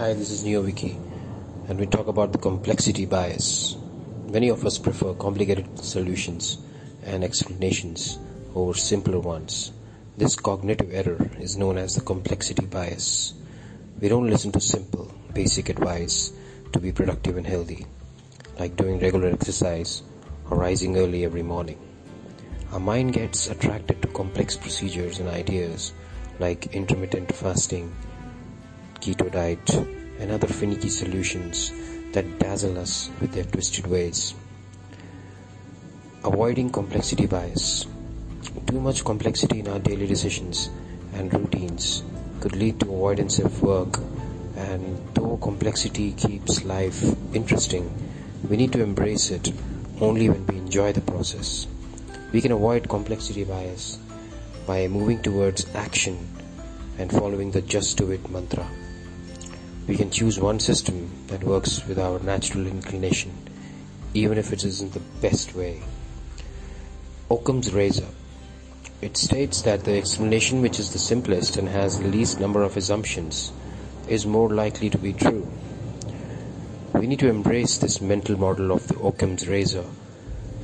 Hi, this is NeoViky, and we talk about the complexity bias. Many of us prefer complicated solutions and explanations over simpler ones. This cognitive error is known as the complexity bias. We don't listen to simple, basic advice to be productive and healthy, like doing regular exercise or rising early every morning. Our mind gets attracted to complex procedures and ideas like intermittent fasting, keto diet, and other finicky solutions that dazzle us with their twisted ways. Avoiding complexity bias. Too much complexity in our daily decisions and routines could lead to avoidance of work, and though complexity keeps life interesting, we need to embrace it only when we enjoy the process. We can avoid complexity bias by moving towards action and following the just do it mantra. We can choose one system that works with our natural inclination, even if it isn't the best way. Occam's razor. It states that the explanation which is the simplest and has the least number of assumptions is more likely to be true. We need to embrace this mental model of the Occam's razor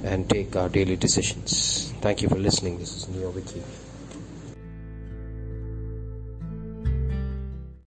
and take our daily decisions. Thank you for listening. This is NeoViky.